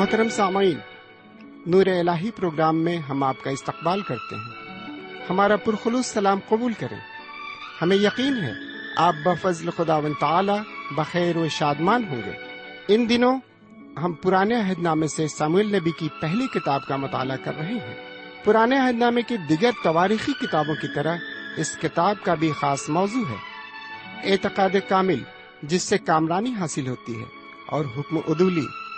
محترم سامعین، نور الہی پروگرام میں ہم آپ کا استقبال کرتے ہیں۔ ہمارا پرخلوص سلام قبول کریں۔ ہمیں یقین ہے آپ بفضل خداون تعالی بخیر و شادمان ہوں گے۔ ان دنوں ہم پرانے عہد نامے سے سامعیل نبی کی پہلی کتاب کا مطالعہ کر رہے ہیں۔ پرانے عہد نامے کی دیگر تواریخی کتابوں کی طرح اس کتاب کا بھی خاص موضوع ہے۔ اعتقاد کامل، جس سے کامرانی حاصل ہوتی ہے اور حکم عدولی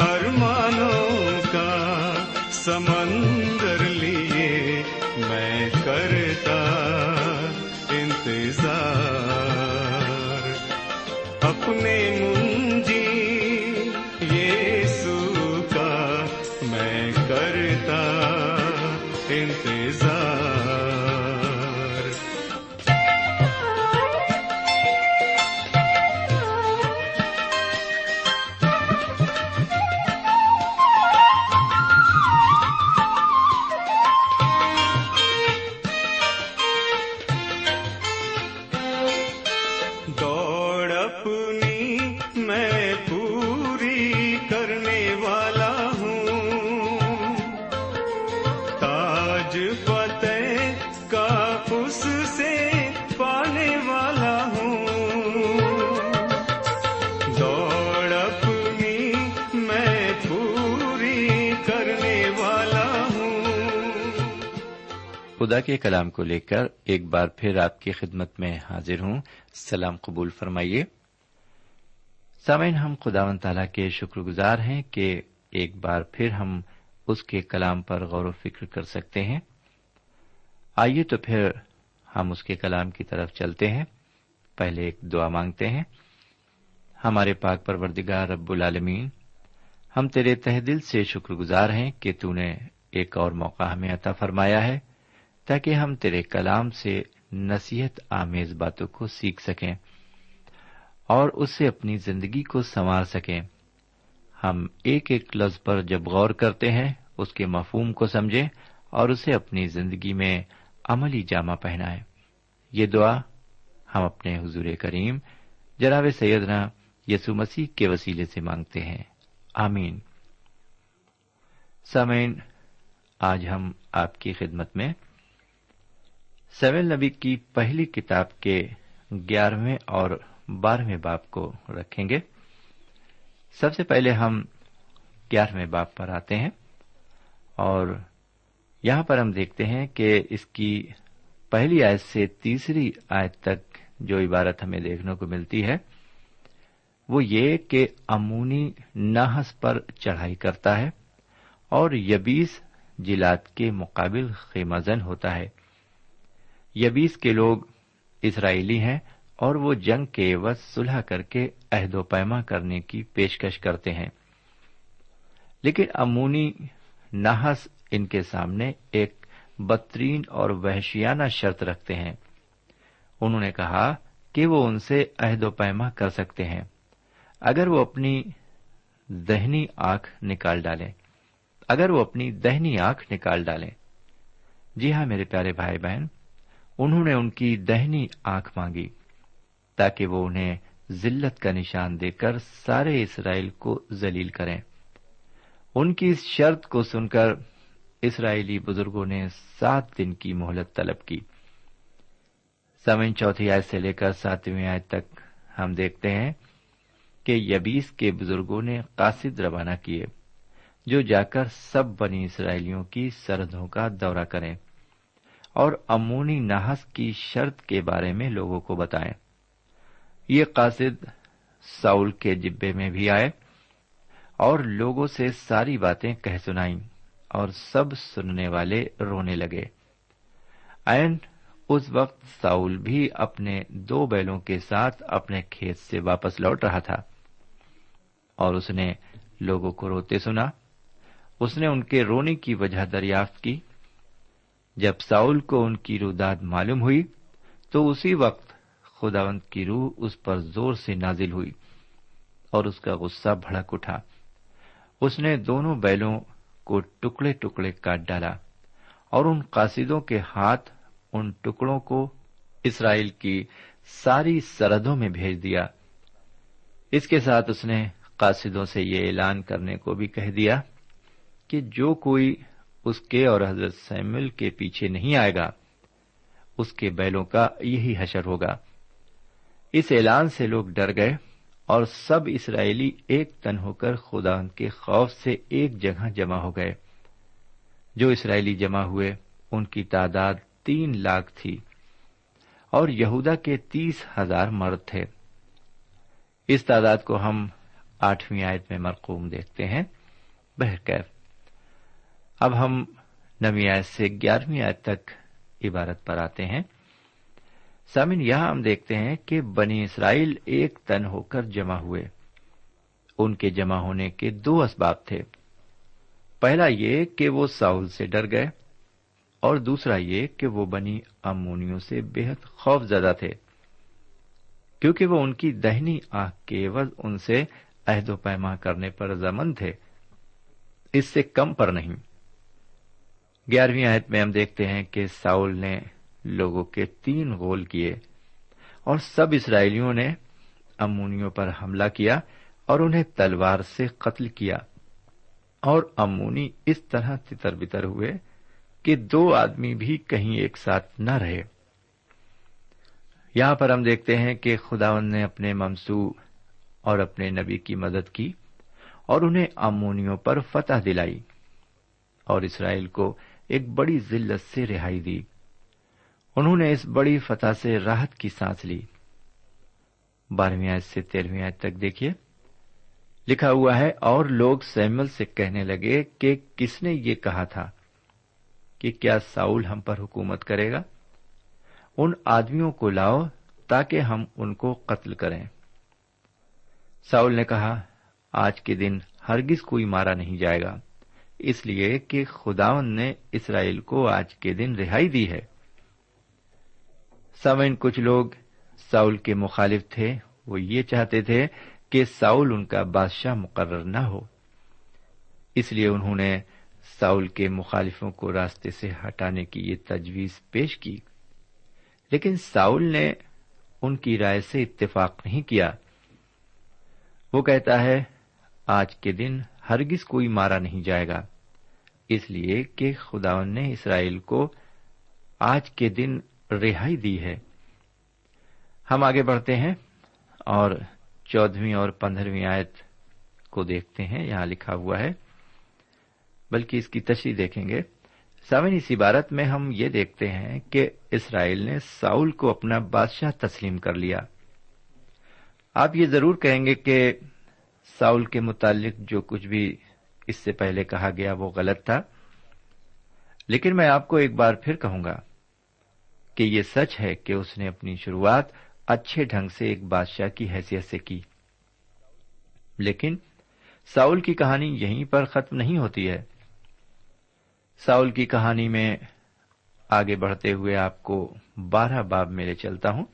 ارمانوں کا سمر خدا کے کلام کو لے کر ایک بار پھر آپ کی خدمت میں حاضر ہوں۔ سلام قبول فرمائیے۔ سامعین، ہم خدا و تعالیٰ کے شکر گزار ہیں کہ ایک بار پھر ہم اس کے کلام پر غور و فکر کر سکتے ہیں۔ آئیے تو پھر ہم اس کے کلام کی طرف چلتے ہیں۔ پہلے ایک دعا مانگتے ہیں۔ ہمارے پاک پروردگار رب العالمین، ہم تیرے تہ دل سے شکر گزار ہیں کہ تو نے ایک اور موقع ہمیں عطا فرمایا ہے۔ تاکہ ہم تیرے کلام سے نصیحت آمیز باتوں کو سیکھ سکیں اور اس سے اپنی زندگی کو سنوار سکیں۔ ہم ایک ایک لفظ پر جب غور کرتے ہیں، اس کے مفہوم کو سمجھیں اور اسے اپنی زندگی میں عملی جامہ پہنائیں۔ یہ دعا ہم اپنے حضور کریم، جناب سیدنا یسو مسیح کے وسیلے سے مانگتے ہیں۔ آمین۔ سامین آج ہم آپ کی خدمت میں سویل نبی کی پہلی کتاب کے گیارہویں اور بارہویں باپ کو رکھیں گے۔ سب سے پہلے ہم گیارہویں باپ پر آتے ہیں اور یہاں پر ہم دیکھتے ہیں کہ اس کی پہلی آیت سے تیسری آیت تک جو عبارت ہمیں دیکھنے کو ملتی ہے، وہ یہ کہ امونی نحس پر چڑھائی کرتا ہے اور یبیس جلاد کے مقابل خیمہ زن ہوتا ہے۔ یبیس کے لوگ اسرائیلی ہیں اور وہ جنگ کے عوض صلح کر کے عہد و پیما کرنے کی پیشکش کرتے ہیں۔ لیکن امونی ناحس ان کے سامنے ایک بدترین اور وحشیانہ شرط رکھتے ہیں۔ انہوں نے کہا کہ وہ ان سے عہد و پیما کر سکتے ہیں۔ اگر وہ اپنی دہنی آنکھ نکال ڈالیں۔ اگر وہ اپنی دہنی آنکھ نکال ڈالیں۔ جی ہاں میرے پیارے بھائی بہن انہوں نے ان کی دہنی آنکھ مانگی تاکہ وہ انہیں ذلت کا نشان دے کر سارے اسرائیل کو ذلیل کریں۔ ان کی اس شرط کو سن کر اسرائیلی بزرگوں نے سات دن کی مہلت طلب کی۔ سمن چوتھی آیت سے لے کر ساتویں آیت تک ہم دیکھتے ہیں کہ یبیس کے بزرگوں نے قاصد روانہ کیے جو جا کر سب بنی اسرائیلیوں کی سرحدوں کا دورہ کریں۔ اور امونی نحس کی شرط کے بارے میں لوگوں کو بتائیں۔ یہ قاصد ساؤل کے جبے میں بھی آئے اور لوگوں سے ساری باتیں کہہ سنائیں اور سب سننے والے رونے لگے۔ این اس وقت ساؤل بھی اپنے دو بیلوں کے ساتھ اپنے کھیت سے واپس لوٹ رہا تھا اور اس نے لوگوں کو روتے سنا۔ اس نے ان کے رونے کی وجہ دریافت کی۔ جب ساؤل کو ان کی روداد معلوم ہوئی تو اسی وقت خداوند کی روح اس پر زور سے نازل ہوئی اور اس کا غصہ بھڑک اٹھا۔ اس نے دونوں بیلوں کو ٹکڑے ٹکڑے کاٹ ڈالا اور ان قاصدوں کے ہاتھ ان ٹکڑوں کو اسرائیل کی ساری سرحدوں میں بھیج دیا۔ اس کے ساتھ اس نے قاصدوں سے یہ اعلان کرنے کو بھی کہہ دیا کہ جو کوئی اس کے اور حضرت سیمل کے پیچھے نہیں آئے گا۔ اس کے بیلوں کا یہی حشر ہوگا۔ اس اعلان سے لوگ ڈر گئے اور سب اسرائیلی ایک تن ہو کر خدا کے خوف سے ایک جگہ جمع ہو گئے۔ جو اسرائیلی جمع ہوئے، ان کی تعداد تین لاکھ تھی۔ اور یہودا کے تیس ہزار مرد تھے۔ اس تعداد کو ہم آٹھویں آیت میں مرقوم دیکھتے ہیں۔ بہرکیف۔ اب ہم نویں آیت سے گیارہویں آیت تک عبارت پر آتے ہیں۔ سامن یہاں ہم دیکھتے ہیں کہ بنی اسرائیل ایک تن ہو کر جمع ہوئے۔ ان کے جمع ہونے کے دو اسباب تھے۔ پہلا یہ کہ وہ ساؤل سے ڈر گئے اور دوسرا یہ کہ وہ بنی امونیوں سے بےحد خوف زدہ تھے۔ کیونکہ وہ ان کی دہنی آنکھ کے عوض ان سے عہد و پیما کرنے پر رضامند تھے۔ اس سے کم پر نہیں۔ گیارہویں عہد میں ہم دیکھتے ہیں کہ ساؤل نے لوگوں کے تین غول کیے اور سب اسرائیلیوں نے امونیوں پر حملہ کیا اور انہیں تلوار سے قتل کیا اور امونی اس طرح تتر بتر ہوئے کہ دو آدمی بھی کہیں ایک ساتھ نہ رہے۔ یہاں پر ہم دیکھتے ہیں کہ خداون نے اپنے ممسو اور اپنے نبی کی مدد کی اور انہیں امونیوں پر فتح دلائی اور اسرائیل کو ایک بڑی ذلت سے رہائی دی۔ انہوں نے اس بڑی فتح سے راحت کی سانس لی۔ بارہویں آیت سے تیرہویں آیت تک دیکھیے۔ لکھا ہوا ہے، اور لوگ سیمل سے کہنے لگے کہ کس نے یہ کہا تھا کہ کیا ساؤل ہم پر حکومت کرے گا؟ ان آدمیوں کو لاؤ تاکہ ہم ان کو قتل کریں۔ ساؤل نے کہا، آج کے دن ہرگز کوئی مارا نہیں جائے گا۔ اس لیے کہ خداون نے اسرائیل کو آج کے دن رہائی دی ہے۔ سوئن کچھ لوگ ساؤل کے مخالف تھے، وہ یہ چاہتے تھے کہ ساؤل ان کا بادشاہ مقرر نہ ہو۔ اس لیے انہوں نے ساؤل کے مخالفوں کو راستے سے ہٹانے کی یہ تجویز پیش کی۔ لیکن ساؤل نے ان کی رائے سے اتفاق نہیں کیا۔ وہ کہتا ہے، آج کے دن ہرگز کوئی مارا نہیں جائے گا۔ اس لیے کہ خدا نے اسرائیل کو آج کے دن رہائی دی ہے۔ ہم آگے بڑھتے ہیں اور چودہویں اور پندرہویں آیت کو دیکھتے ہیں۔ یہاں لکھا ہوا ہے، بلکہ اس کی تشریح دیکھیں گے۔ سامن اس عبارت میں ہم یہ دیکھتے ہیں کہ اسرائیل نے ساؤل کو اپنا بادشاہ تسلیم کر لیا۔ آپ یہ ضرور کہیں گے کہ ساؤل کے متعلق جو کچھ بھی اس سے پہلے کہا گیا وہ غلط تھا۔ لیکن میں آپ کو ایک بار پھر کہوں گا کہ یہ سچ ہے کہ اس نے اپنی شروعات اچھے ڈھنگ سے ایک بادشاہ کی حیثیت سے کی۔ لیکن ساؤل کی کہانی یہیں پر ختم نہیں ہوتی ہے۔ ساؤل کی کہانی میں آگے بڑھتے ہوئے آپ کو بارہ باب میرے چلتا ہوں۔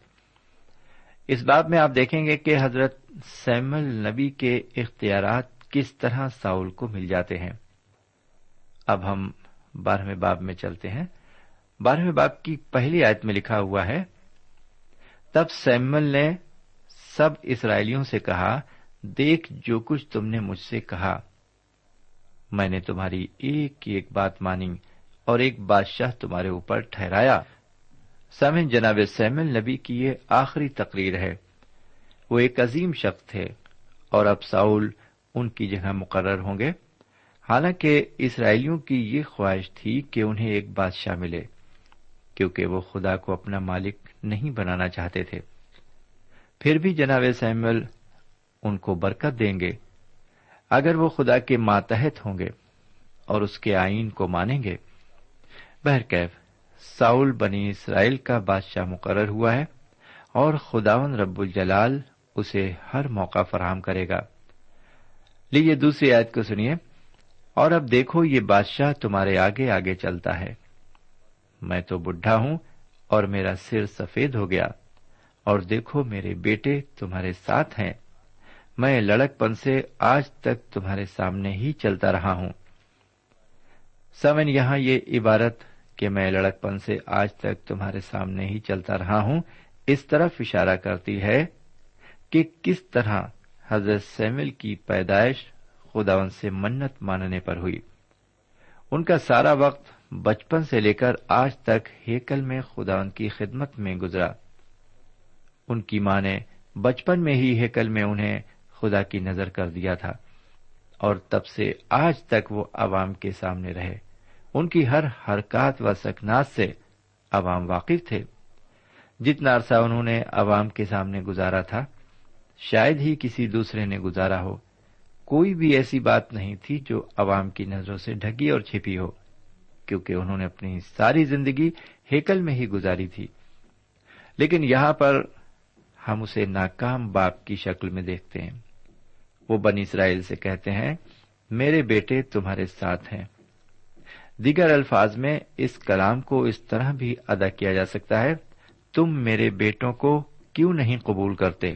اس باب میں آپ دیکھیں گے کہ حضرت سیمل نبی کے اختیارات کس طرح ساؤل کو مل جاتے ہیں؟ اب ہم بارہویں باب میں چلتے ہیں۔ بارہویں باب کی پہلی آیت میں لکھا ہوا ہے، تب سیمل نے سب اسرائیلیوں سے کہا، دیکھ جو کچھ تم نے مجھ سے کہا۔ میں نے تمہاری ایک ایک بات مانی اور ایک بادشاہ تمہارے اوپر ٹھہرایا۔ سمن جناب سیمل نبی کی یہ آخری تقریر ہے۔ وہ ایک عظیم شخص تھے اور اب ساؤل ان کی جگہ مقرر ہوں گے۔ حالانکہ اسرائیلیوں کی یہ خواہش تھی کہ انہیں ایک بادشاہ ملے، کیونکہ وہ خدا کو اپنا مالک نہیں بنانا چاہتے تھے۔ پھر بھی جناب سیمل ان کو برکت دیں گے۔ اگر وہ خدا کے ماتحت ہوں گے اور اس کے آئین کو مانیں گے۔ بہرکیف، ساؤل بنی اسرائیل کا بادشاہ مقرر ہوا ہے اور خداون رب الجلال اسے ہر موقع فراہم کرے گا۔ لیجیے دوسری آیت کو سنیے۔ اور اب دیکھو یہ بادشاہ تمہارے آگے آگے چلتا ہے۔ میں تو بڈھا ہوں اور میرا سر سفید ہو گیا۔ اور دیکھو میرے بیٹے تمہارے ساتھ ہیں۔ میں لڑک پن سے آج تک تمہارے سامنے ہی چلتا رہا ہوں۔ سمن، یہاں یہ عبارت کہ میں لڑک پن سے آج تک تمہارے سامنے ہی چلتا رہا ہوں، اس طرف اشارہ کرتی ہے کہ کس طرح حضرت سیمل کی پیدائش خداون سے منت ماننے پر ہوئی۔ ان کا سارا وقت بچپن سے لے کر آج تک ہیکل میں خداون کی خدمت میں گزرا۔ ان کی ماں نے بچپن میں ہی ہیکل میں انہیں خدا کی نظر کر دیا تھا اور تب سے آج تک وہ عوام کے سامنے رہے۔ ان کی ہر حرکات و سکنات سے عوام واقف تھے۔ جتنا عرصہ انہوں نے عوام کے سامنے گزارا تھا شاید ہی کسی دوسرے نے گزارا ہو۔ کوئی بھی ایسی بات نہیں تھی جو عوام کی نظروں سے ڈھکی اور چھپی ہو، کیونکہ انہوں نے اپنی ساری زندگی ہیکل میں ہی گزاری تھی۔ لیکن یہاں پر ہم اسے ناکام باپ کی شکل میں دیکھتے ہیں۔ وہ بنی اسرائیل سے کہتے ہیں، میرے بیٹے تمہارے ساتھ ہیں۔ دیگر الفاظ میں اس کلام کو اس طرح بھی ادا کیا جا سکتا ہے، تم میرے بیٹوں کو کیوں نہیں قبول کرتے؟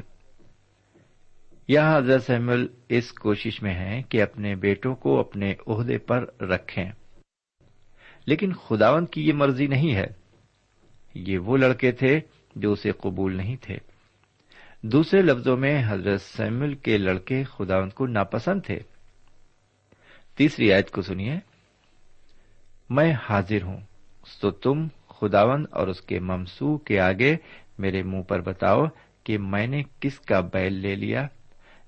یہاں حضرت سیمل اس کوشش میں ہیں کہ اپنے بیٹوں کو اپنے عہدے پر رکھیں۔ لیکن خداون کی یہ مرضی نہیں ہے۔ یہ وہ لڑکے تھے جو اسے قبول نہیں تھے۔ دوسرے لفظوں میں حضرت سیمل کے لڑکے خداون کو ناپسند تھے۔ تیسری آیت کو سنیے۔ میں حاضر ہوں تو تم خداون اور اس کے ممسو کے آگے میرے منہ پر بتاؤ کہ میں نے کس کا بیل لے لیا۔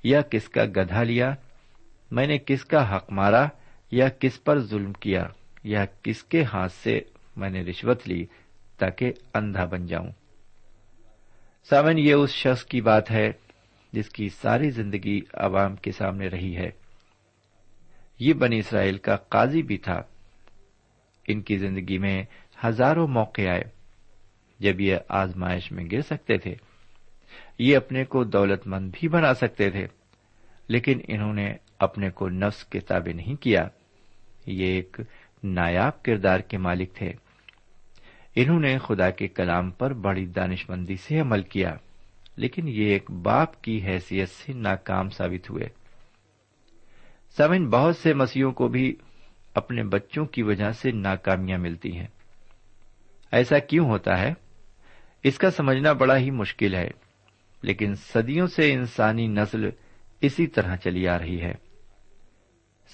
یا کس کا گدھا لیا؟ میں نے کس کا حق مارا یا کس پر ظلم کیا یا کس کے ہاتھ سے میں نے رشوت لی تاکہ اندھا بن جاؤں؟ سامن، یہ اس شخص کی بات ہے جس کی ساری زندگی عوام کے سامنے رہی ہے۔ یہ بنی اسرائیل کا قاضی بھی تھا۔ ان کی زندگی میں ہزاروں موقع آئے۔ جب یہ آزمائش میں گر سکتے تھے یہ اپنے کو دولت مند بھی بنا سکتے تھے، لیکن انہوں نے اپنے کو نفس کے تابع نہیں کیا۔ یہ ایک نایاب کردار کے مالک تھے۔ انہوں نے خدا کے کلام پر بڑی دانش مندی سے عمل کیا، لیکن یہ ایک باپ کی حیثیت سے ناکام ثابت ہوئے۔ سمن بہت سے مسیحوں کو بھی اپنے بچوں کی وجہ سے ناکامیاں ملتی ہیں۔ ایسا کیوں ہوتا ہے؟ اس کا سمجھنا بڑا ہی مشکل ہے۔ لیکن صدیوں سے انسانی نسل اسی طرح چلی آ رہی ہے۔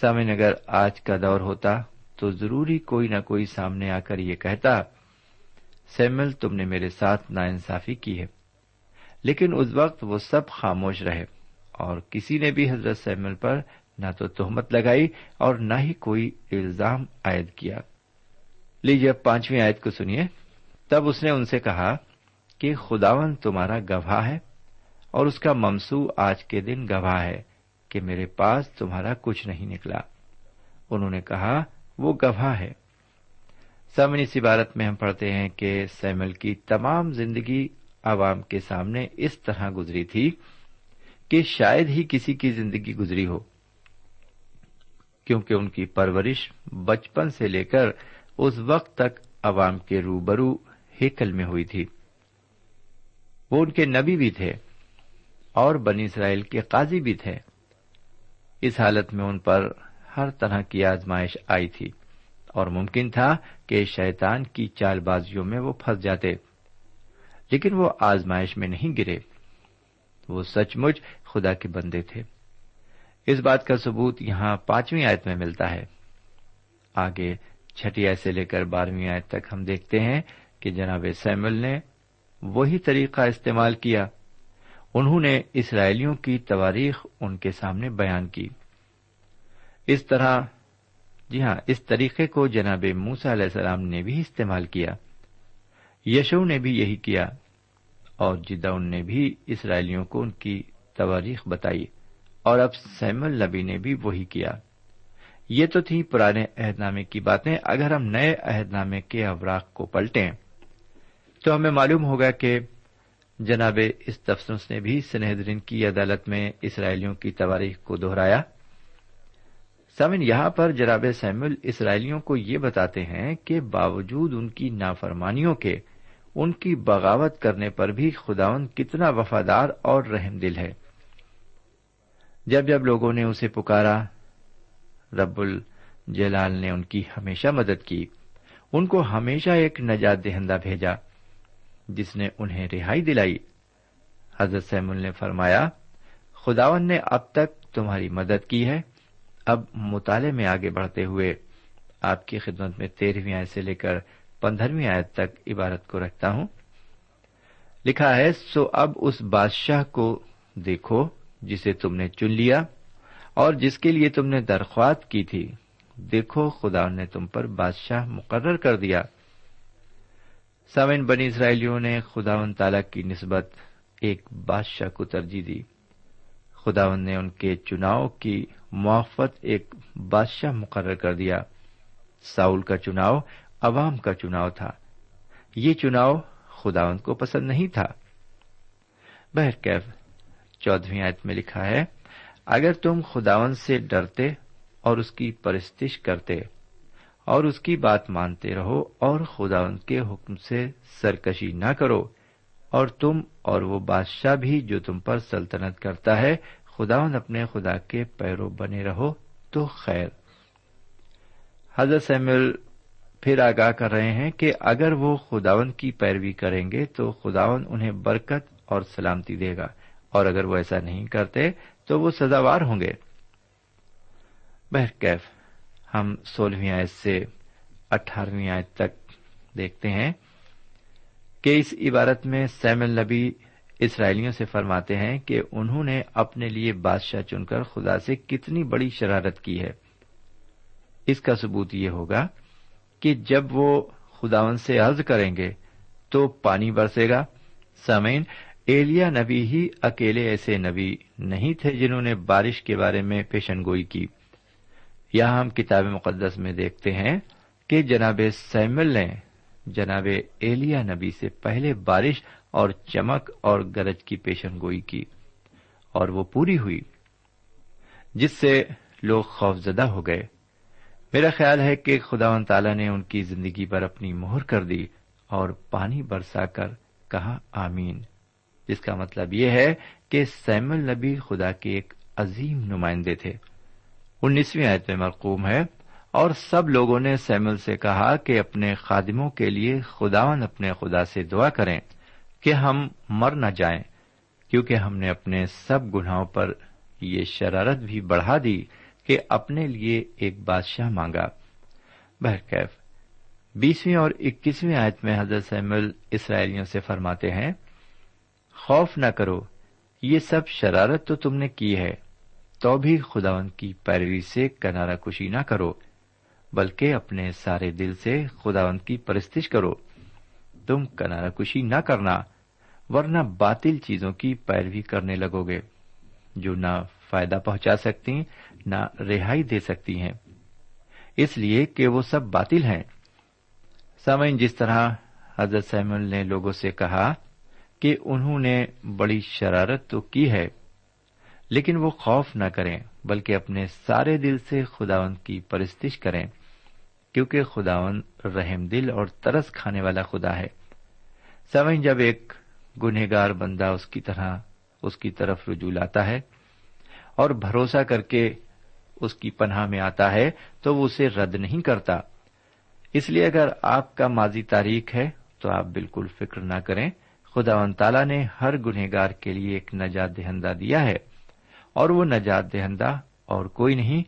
سامن اگر آج کا دور ہوتا تو ضروری کوئی نہ کوئی سامنے آ کر یہ کہتا، سیمل، تم نے میرے ساتھ نا انصافی کی ہے۔ لیکن اس وقت وہ سب خاموش رہے اور کسی نے بھی حضرت سیمل پر نہ تو تہمت لگائی اور نہ ہی کوئی الزام عائد کیا۔ لیجیے، اب پانچویں آیت کو سنیے۔ تب اس نے ان سے کہا کہ خداون تمہارا گواہ ہے۔ اور اس کا ممسو آج کے دن گواہ ہے کہ میرے پاس تمہارا کچھ نہیں نکلا۔ انہوں نے کہا، وہ گواہ ہے۔ سمن اس عبارت میں ہم پڑھتے ہیں کہ سیمل کی تمام زندگی عوام کے سامنے اس طرح گزری تھی کہ شاید ہی کسی کی زندگی گزری ہو۔ کیونکہ ان کی پرورش بچپن سے لے کر اس وقت تک عوام کے روبرو ہیکل میں ہوئی تھی۔ وہ ان کے نبی بھی تھے۔ اور بنی اسرائیل کے قاضی بھی تھے۔ اس حالت میں ان پر ہر طرح کی آزمائش آئی تھی اور ممکن تھا کہ شیطان کی چال بازیوں میں وہ پھنس جاتے، لیکن وہ آزمائش میں نہیں گرے۔ وہ سچ مچ خدا کے بندے تھے۔ اس بات کا ثبوت یہاں پانچویں آیت میں ملتا ہے۔ آگے چھٹی آیت سے لے کر بارہویں آیت تک ہم دیکھتے ہیں کہ جناب سیمل نے وہی طریقہ استعمال کیا۔ انہوں نے اسرائیلیوں کی تواریخ ان کے سامنے بیان کی۔ اس طرح جی ہاں اس طریقے کو جناب موسا علیہ السلام نے بھی استعمال کیا۔ یشو نے بھی یہی کیا اور جدون نے بھی اسرائیلیوں کو ان کی تواریخ بتائی اور اب سیمل نبی نے بھی وہی کیا۔ یہ تو تھی پرانے عہد نامے کی باتیں۔ اگر ہم نئے عہد نامے کے اوراق کو پلٹیں، تو ہمیں معلوم ہوگا کہ جناب استفسنس نے بھی سنہدرین کی عدالت میں اسرائیلیوں کی تواریخ کو دہرایا۔ سمن یہاں پر جناب سیمل اسرائیلیوں کو یہ بتاتے ہیں کہ باوجود ان کی نافرمانیوں کے، ان کی بغاوت کرنے پر بھی خداون کتنا وفادار اور رحم دل ہے۔ جب جب لوگوں نے اسے پکارا، رب الجلال نے ان کی ہمیشہ مدد کی۔ ان کو ہمیشہ ایک نجات دہندہ بھیجا۔ جس نے انہیں رہائی دلائی۔ حضرت سیمل نے فرمایا خداون نے اب تک تمہاری مدد کی ہے۔ اب مطالعے میں آگے بڑھتے ہوئے آپ کی خدمت میں تیرہویں آیت سے لے کر پندرہویں آیت تک عبارت کو رکھتا ہوں۔ لکھا ہے، سو اب اس بادشاہ کو دیکھو جسے تم نے چن لیا اور جس کے لیے تم نے درخواست کی تھی۔ دیکھو خدا نے تم پر بادشاہ مقرر کر دیا۔ سمن بنی اسرائیلیوں نے خداون تعالی کی نسبت ایک بادشاہ کو ترجیح دی۔ خداون نے ان کے چناؤ کی موافت ایک بادشاہ مقرر کر دیا۔ ساؤل کا چناؤ عوام کا چناؤ تھا۔ یہ چناؤ خداون کو پسند نہیں تھا۔ بہرکیف چودہویں آیت میں لکھا ہے، اگر تم خداون سے ڈرتے اور اس کی پرستش کرتے اور اس کی بات مانتے رہو اور خداون کے حکم سے سرکشی نہ کرو۔ اور تم اور وہ بادشاہ بھی جو تم پر سلطنت کرتا ہے خداون اپنے خدا کے پیرو بنے رہو تو خیر۔ حضرت سیمل پھر آگاہ کر رہے ہیں کہ اگر وہ خداون کی پیروی کریں گے تو خداون انہیں برکت اور سلامتی دے گا۔ اور اگر وہ ایسا نہیں کرتے تو وہ سزاوار ہوں گے۔ بہرکیف۔ ہم سولہویں آیت سے اٹھارہویں آیت تک دیکھتے ہیں کہ اس عبارت میں سیم النبی اسرائیلیوں سے فرماتے ہیں کہ انہوں نے اپنے لیے بادشاہ چن کر خدا سے کتنی بڑی شرارت کی ہے۔ اس کا ثبوت یہ ہوگا کہ جب وہ خداون سے عرض کریں گے تو پانی برسے گا۔ سمین ایلیا نبی ہی اکیلے ایسے نبی نہیں تھے جنہوں نے بارش کے بارے میں پیشن گوئی کی۔ یہاں ہم کتاب مقدس میں دیکھتے ہیں کہ جناب سیمل نے جناب ایلیا نبی سے پہلے بارش اور چمک اور گرج کی پیشن گوئی کی اور وہ پوری ہوئی، جس سے لوگ خوفزدہ ہو گئے۔ میرا خیال ہے کہ خدا و تعالی نے ان کی زندگی پر اپنی مہر کر دی اور پانی برسا کر کہا آمین، جس کا مطلب یہ ہے کہ سیمل نبی خدا کے ایک عظیم نمائندے تھے۔ انیسویں آیت میں مرقوم ہے، اور سب لوگوں نے سیمل سے کہا کہ اپنے خادموں کے لیے خداون اپنے خدا سے دعا کریں کہ ہم مر نہ جائیں، کیونکہ ہم نے اپنے سب گناہوں پر یہ شرارت بھی بڑھا دی کہ اپنے لیے ایک بادشاہ مانگا۔ بہرکیف بیسویں اور اکیسویں آیت میں حضرت سیمل اسرائیلیوں سے فرماتے ہیں، خوف نہ کرو، یہ سب شرارت تو تم نے کی ہے۔ تو بھی خداون کی پیروی سے کنارا کشی نہ کرو، بلکہ اپنے سارے دل سے خداون کی پرستش کرو۔ تم کنارا کشی نہ کرنا، ورنہ باطل چیزوں کی پیروی کرنے لگو گے، جو نہ فائدہ پہنچا سکتی، نہ رہائی دے سکتی ہیں۔ اس لیے کہ وہ سب باطل ہیں۔ سمعین جس طرح حضرت سیمل نے لوگوں سے کہا کہ انہوں نے بڑی شرارت تو کی ہے لیکن وہ خوف نہ کریں، بلکہ اپنے سارے دل سے خداون کی پرستش کریں، کیونکہ خداون رحم دل اور ترس کھانے والا خدا ہے۔ سمعین جب ایک گنہگار بندہ اس کی طرح، اس کی طرف رجوع لاتا ہے اور بھروسہ کر کے اس کی پناہ میں آتا ہے، تو وہ اسے رد نہیں کرتا۔ اس لیے اگر آپ کا ماضی تاریخ ہے، تو آپ بالکل فکر نہ کریں خدا و تعالی نے ہر گنہگار کے لیے ایک نجات دہندہ دیا ہے۔ اور وہ نجات دہندہ اور کوئی نہیں،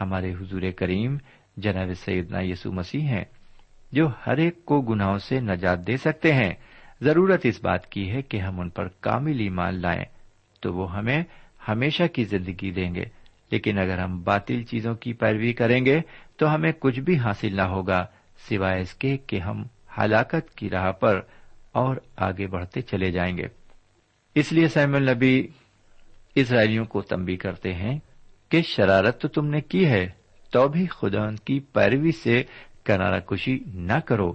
ہمارے حضور کریم جناب سیدنا یسو مسیح ہیں، جو ہر ایک کو گناہوں سے نجات دے سکتے ہیں۔ ضرورت اس بات کی ہے کہ ہم ان پر کامل ایمان لائیں، تو وہ ہمیں ہمیشہ کی زندگی دیں گے۔ لیکن اگر ہم باطل چیزوں کی پیروی کریں گے، تو ہمیں کچھ بھی حاصل نہ ہوگا، سوائے اس کے کہ ہم ہلاکت کی راہ پر اور آگے بڑھتے چلے جائیں گے۔ اس لیے سیم النبی اسرائیلیوں کو تمبی کرتے ہیں کہ شرارت تو تم نے کی ہے تو بھی خدا کی پیروی سے کنارا کشی نہ کرو،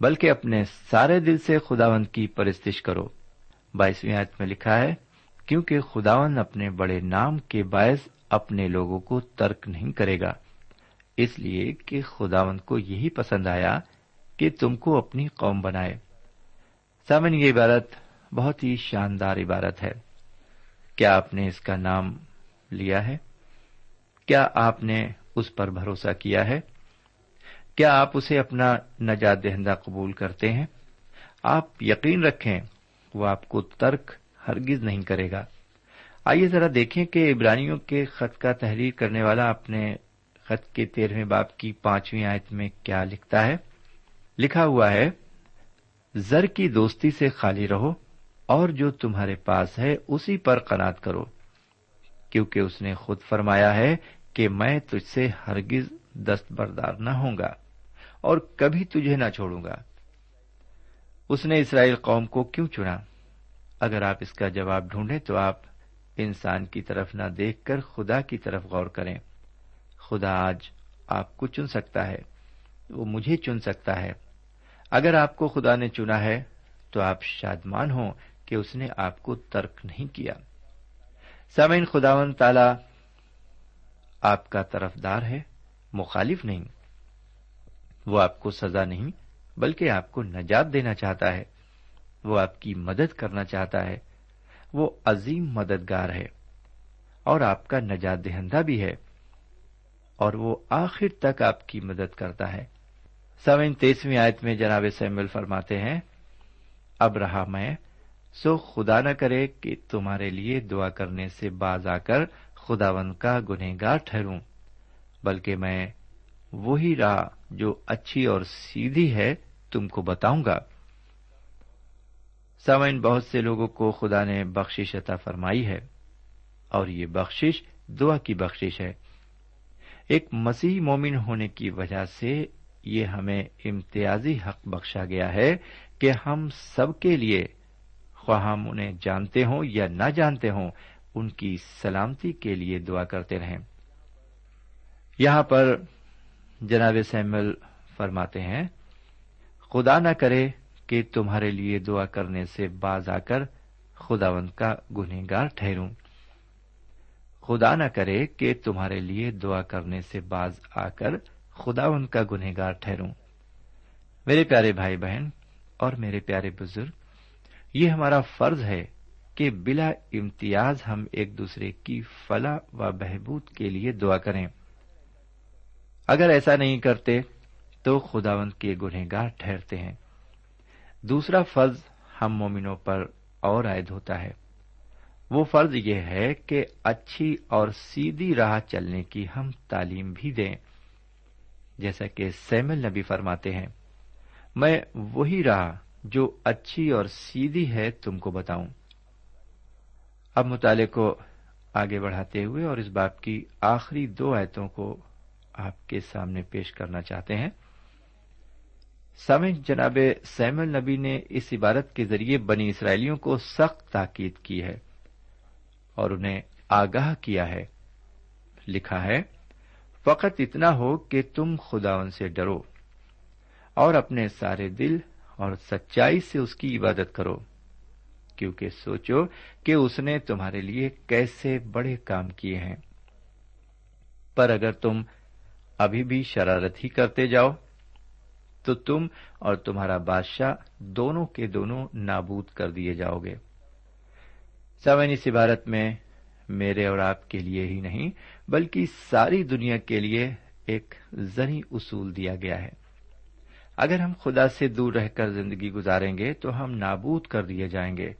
بلکہ اپنے سارے دل سے خداون کی پرستش کرو۔ بائیسویں آیت میں لکھا ہے، کیونکہ خداون اپنے بڑے نام کے باعث اپنے لوگوں کو ترک نہیں کرے گا۔ اس لیے کہ خداون کو یہی پسند آیا کہ تم کو اپنی قوم بنائے۔ سامن یہ عبارت بہت ہی شاندار عبارت ہے۔ کیا آپ نے اس کا نام لیا ہے؟ کیا آپ نے اس پر بھروسہ کیا ہے؟ کیا آپ اسے اپنا نجات دہندہ قبول کرتے ہیں؟ آپ یقین رکھیں، وہ آپ کو ترک ہرگز نہیں کرے گا۔ آئیے ذرا دیکھیں کہ ابرانیوں کے خط کا تحریر کرنے والا اپنے خط کے تیرہویں باپ کی پانچویں آیت میں کیا لکھتا ہے؟ لکھا ہوا ہے، زر کی دوستی سے خالی رہو۔ اور جو تمہارے پاس ہے اسی پر قناط کرو، کیونکہ اس نے خود فرمایا ہے کہ میں تجھ سے ہرگز دست بردار نہ ہوں گا اور کبھی تجھے نہ چھوڑوں گا۔ اس نے اسرائیل قوم کو کیوں چنا؟ اگر آپ اس کا جواب ڈھونڈیں تو آپ انسان کی طرف نہ دیکھ کر خدا کی طرف غور کریں۔ خدا آج آپ کو چن سکتا ہے، وہ مجھے چن سکتا ہے۔ اگر آپ کو خدا نے چنا ہے تو آپ شادمان ہوں کہ اس نے آپ کو ترک نہیں کیا۔ سامعین خداون تالا آپ کا طرف دار ہے، مخالف نہیں۔ وہ آپ کو سزا نہیں، بلکہ آپ کو نجات دینا چاہتا ہے۔ وہ آپ کی مدد کرنا چاہتا ہے۔ وہ عظیم مددگار ہے۔ اور آپ کا نجات دہندہ بھی ہے۔ اور وہ آخر تک آپ کی مدد کرتا ہے۔ سوین تیسویں آیت میں جناب سیمل فرماتے ہیں، اب رہا میں سو خدا نہ کرے کہ تمہارے لیے دعا کرنے سے باز آ کر خداون کا گنہگار ٹھہروں، بلکہ میں وہی راہ جو اچھی اور سیدھی ہے تم کو بتاؤں گا۔ سامعین، بہت سے لوگوں کو خدا نے بخشش عطا فرمائی ہے، اور یہ بخشش دعا کی بخشش ہے۔ ایک مسیح مومن ہونے کی وجہ سے یہ ہمیں امتیازی حق بخشا گیا ہے کہ ہم سب کے لیے خواہ ہم انہیں جانتے ہوں یا نہ جانتے ہوں، ان کی سلامتی کے لیے دعا کرتے رہیں۔ یہاں پر جناب سیمل فرماتے ہیں، خدا نہ کرے کہ تمہارے لیے دعا کرنے سے باز آ کر خداون کا گنہگار ٹھہروں۔ خدا نہ کرے کہ تمہارے لیے دعا کرنے سے باز آ کر خداون کا گنہگار ٹھہروں۔ میرے پیارے بھائی بہن اور میرے پیارے بزرگ یہ ہمارا فرض ہے کہ بلا امتیاز ہم ایک دوسرے کی فلاح و بہبود کے لیے دعا کریں۔ اگر ایسا نہیں کرتے تو خداون کے گنہگار ٹھہرتے ہیں۔ دوسرا فرض ہم مومنوں پر اور عائد ہوتا ہے۔ وہ فرض یہ ہے کہ اچھی اور سیدھی راہ چلنے کی ہم تعلیم بھی دیں۔ جیسا کہ سیمل نبی فرماتے ہیں، میں وہی راہ جو اچھی اور سیدھی ہے تم کو بتاؤں۔ اب مطالعے کو آگے بڑھاتے ہوئے اور اس باپ کی آخری دو آیتوں کو آپ کے سامنے پیش کرنا چاہتے ہیں۔ سامع جناب سیمل نبی نے اس عبارت کے ذریعے بنی اسرائیلیوں کو سخت تاکید کی ہے اور انہیں آگاہ کیا ہے۔ لکھا ہے، فقط اتنا ہو کہ تم خداون سے ڈرو اور اپنے سارے دل اور سچائی سے اس کی عبادت کرو، کیونکہ سوچو کہ اس نے تمہارے لیے کیسے بڑے کام کیے ہیں۔ پر اگر تم ابھی بھی شرارت ہی کرتے جاؤ، تو تم اور تمہارا بادشاہ دونوں کے دونوں نابود کر دیے جاؤ گے۔ سوین اس عبارت میں میرے اور آپ کے لیے ہی نہیں، بلکہ ساری دنیا کے لیے ایک زنی اصول دیا گیا ہے۔ اگر ہم خدا سے دور رہ کر زندگی گزاریں گے تو ہم نابود کر دیے جائیں گے۔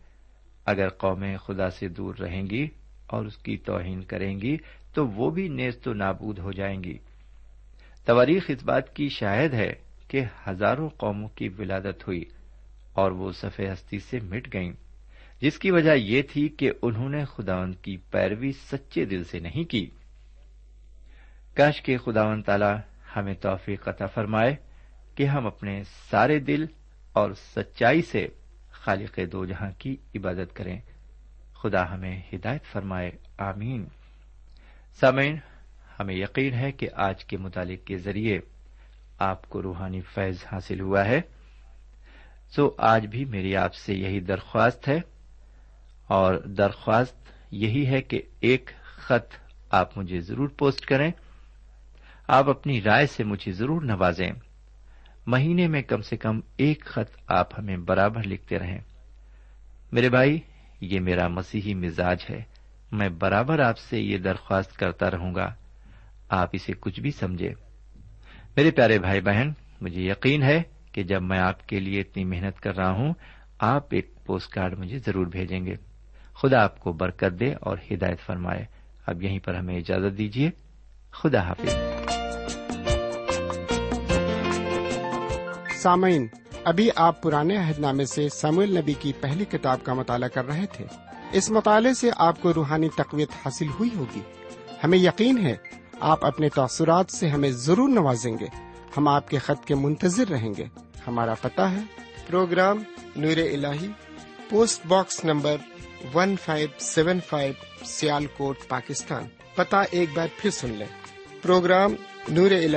اگر قومیں خدا سے دور رہیں گی اور اس کی توہین کریں گی تو وہ بھی نیز تو نابود ہو جائیں گی۔ تواریخ اس بات کی شاہد ہے کہ ہزاروں قوموں کی ولادت ہوئی اور وہ سفید ہستی سے مٹ گئیں۔ جس کی وجہ یہ تھی کہ انہوں نے خداون کی پیروی سچے دل سے نہیں کی۔ کاش کے خداون تعالی ہمیں توفیق عطا فرمائے۔ کہ ہم اپنے سارے دل اور سچائی سے خالق دو جہاں کی عبادت کریں۔ خدا ہمیں ہدایت فرمائے، آمین۔ سامعین، ہمیں یقین ہے کہ آج کے مطالعے کے ذریعے آپ کو روحانی فیض حاصل ہوا ہے۔ سو آج بھی میری آپ سے یہی درخواست ہے اور درخواست یہی ہے کہ ایک خط آپ مجھے ضرور پوسٹ کریں۔ آپ اپنی رائے سے مجھے ضرور نوازیں۔ مہینے میں کم سے کم ایک خط آپ ہمیں برابر لکھتے رہیں۔ میرے بھائی، یہ میرا مسیحی مزاج ہے۔ میں برابر آپ سے یہ درخواست کرتا رہوں گا۔ آپ اسے کچھ بھی سمجھے میرے پیارے بھائی بہن، مجھے یقین ہے کہ جب میں آپ کے لیے اتنی محنت کر رہا ہوں، آپ ایک پوسٹ کارڈ مجھے ضرور بھیجیں گے۔ خدا آپ کو برکت دے اور ہدایت فرمائے۔ اب یہیں پر ہمیں اجازت دیجیے خدا حافظ۔ سامعین، ابھی آپ پرانے عہد نامے سے سمول نبی کی پہلی کتاب کا مطالعہ کر رہے تھے۔ اس مطالعے سے آپ کو روحانی تقویت حاصل ہوئی ہوگی۔ ہمیں یقین ہے، آپ اپنے تاثرات سے ہمیں ضرور نوازیں گے۔ ہم آپ کے خط کے منتظر رہیں گے۔ ہمارا پتہ ہے۔ پروگرام نور ال post box number one five seven five Sialkot, Pakistan. پتا ایک بار پھر سن لیں۔ پروگرام نور ال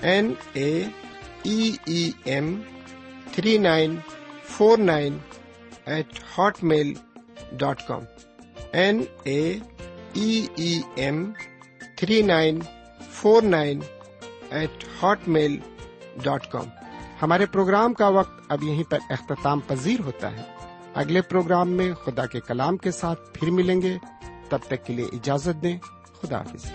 N A E M three nine four nine eight hotmail dot com N A E M three nine four nine eight hotmail dot com ہمارے program کا وقت اب یہیں پر اختتام پذیر ہوتا ہے۔ اگلے پروگرام میں خدا کے کلام کے ساتھ پھر ملیں گے۔ تب تک کے لیے اجازت دیں۔ خدا حافظ۔